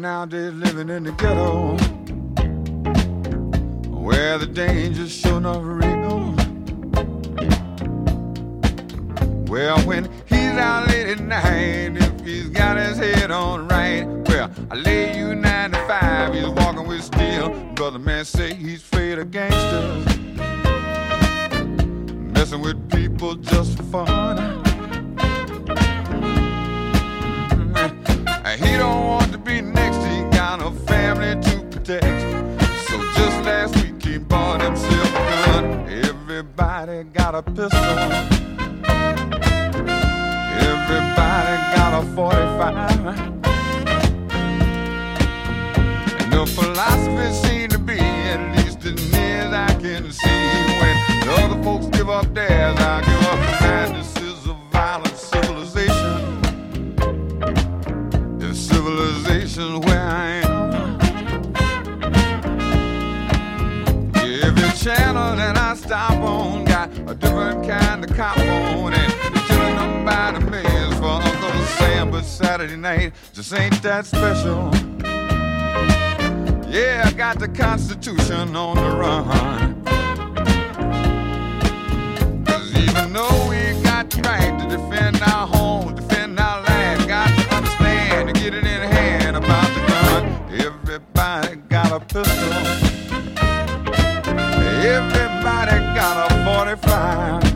nowadays living in the doesn't seem to be, at least as near as I can see. When the other folks give up theirs, I give up the madnesses of violent civilization. The civilization where I am. Every channel that I stop on got a different kind of cop on, and killing them by the millions for Uncle Sam. But Saturday night just ain't that special. Yeah, I got the Constitution on the run. Cause even though we got the right to defend our home, defend our land, got to understand to get it in hand about the gun. Everybody got a pistol. Everybody got a 45.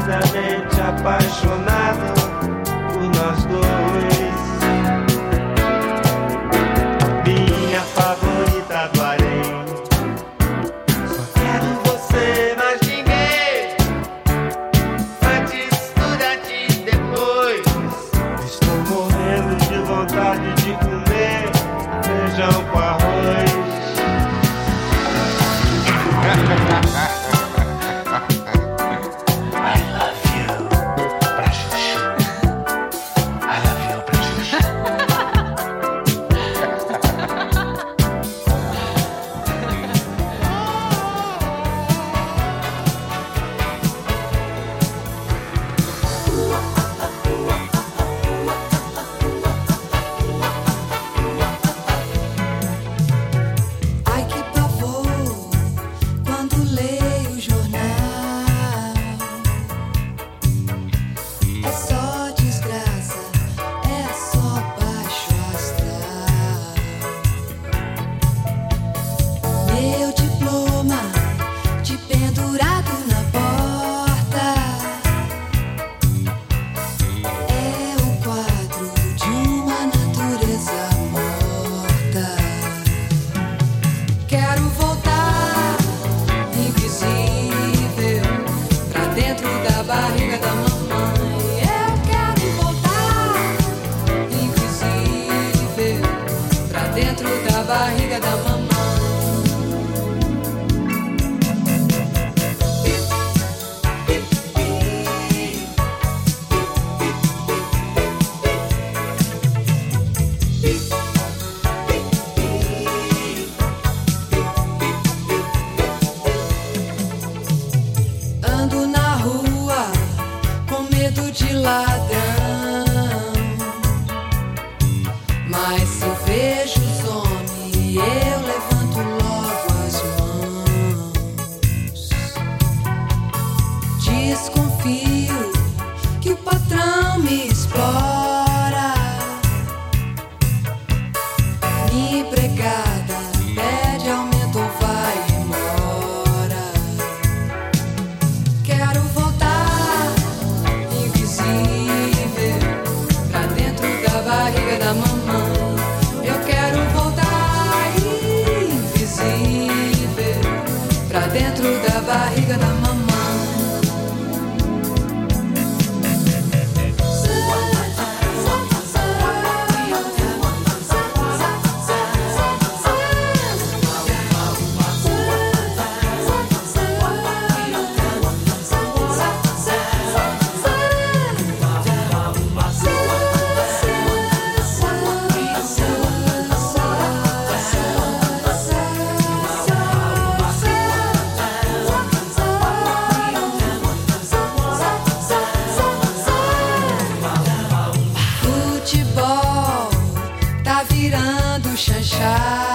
perdidamente apaixonado. child.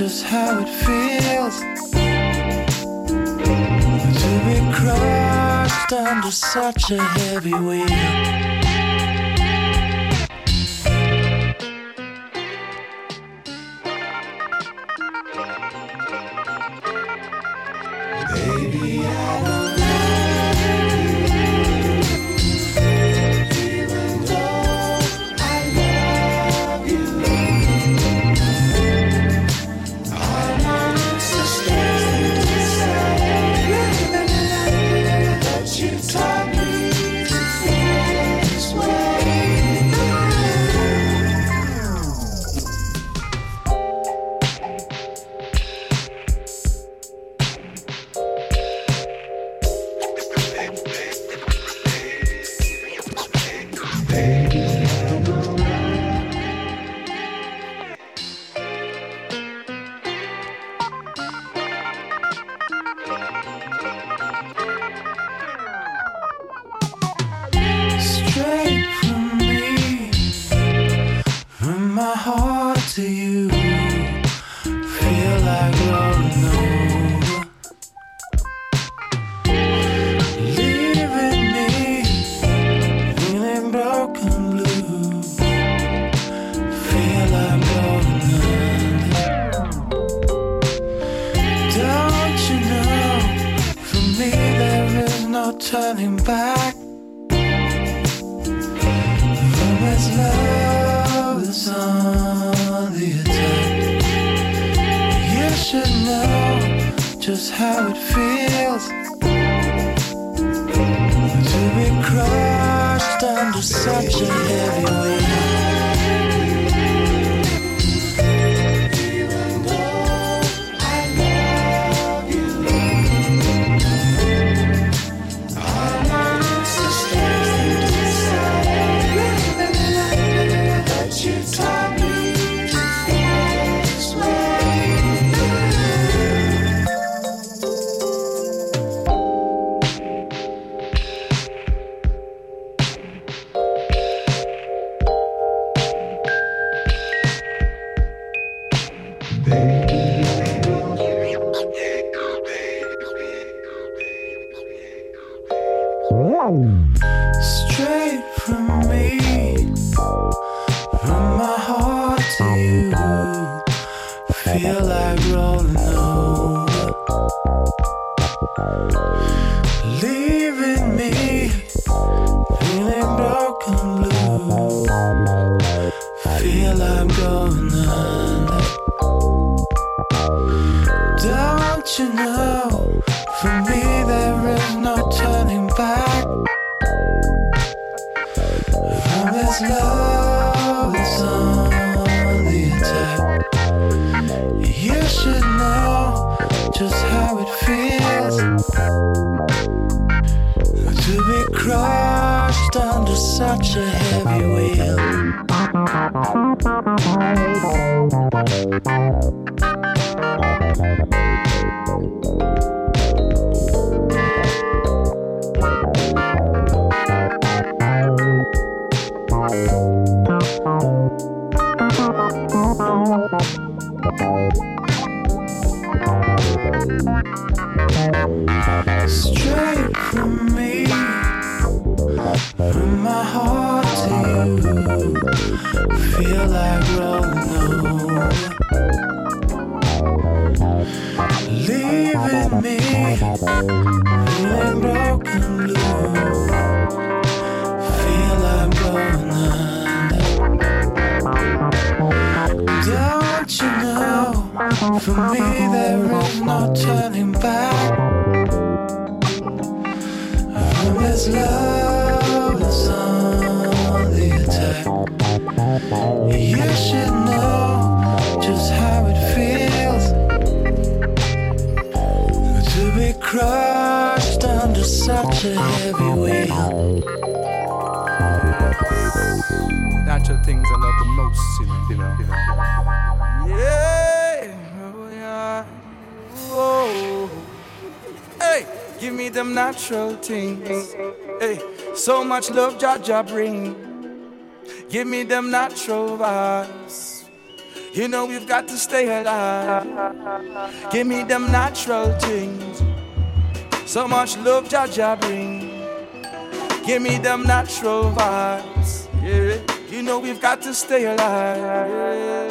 just how it feels to be crushed under such a heavy weight. just how it feels to be crushed under such a heavy wheel. Natural things. Hey, so much love Jah Jah bring. Give me them natural vibes. You know we've got to stay alive. Give me them natural things. So much love Jah Jah bring. Give me them natural vibes. Yeah, you know we've got to stay alive. Yeah.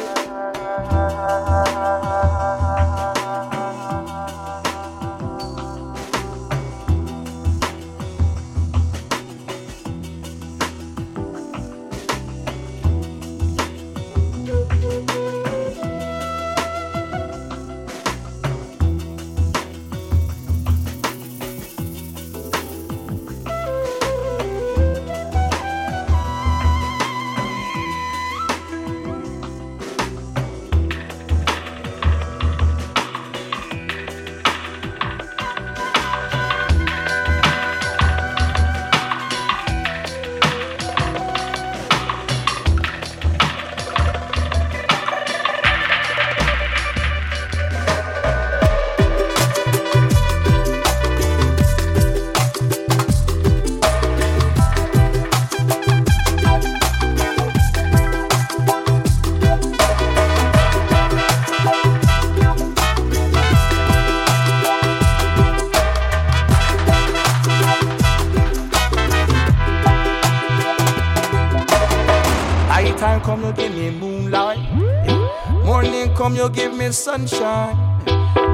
Sunshine.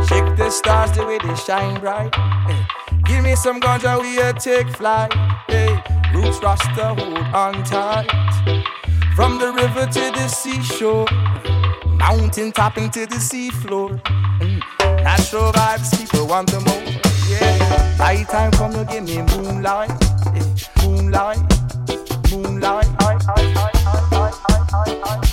Check the stars the way they shine bright. Hey. Give me some ganja, we a take flight. Hey. Roots rasta hold on tight. From the river to the seashore, mountain topping to the seafloor. Mm. Natural vibes, people want the more. Yeah. Night time come to give me moonlight, yeah. moonlight, moonlight. natural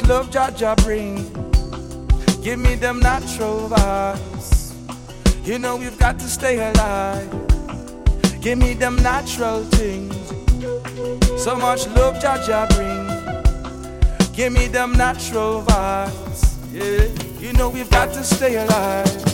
much love, Jah Jah bring. Give me them natural vibes. You know we've got to stay alive. Give me them natural things. So much love, Jah Jah bring. Give me them natural vibes. Yeah. You know we've got to stay alive.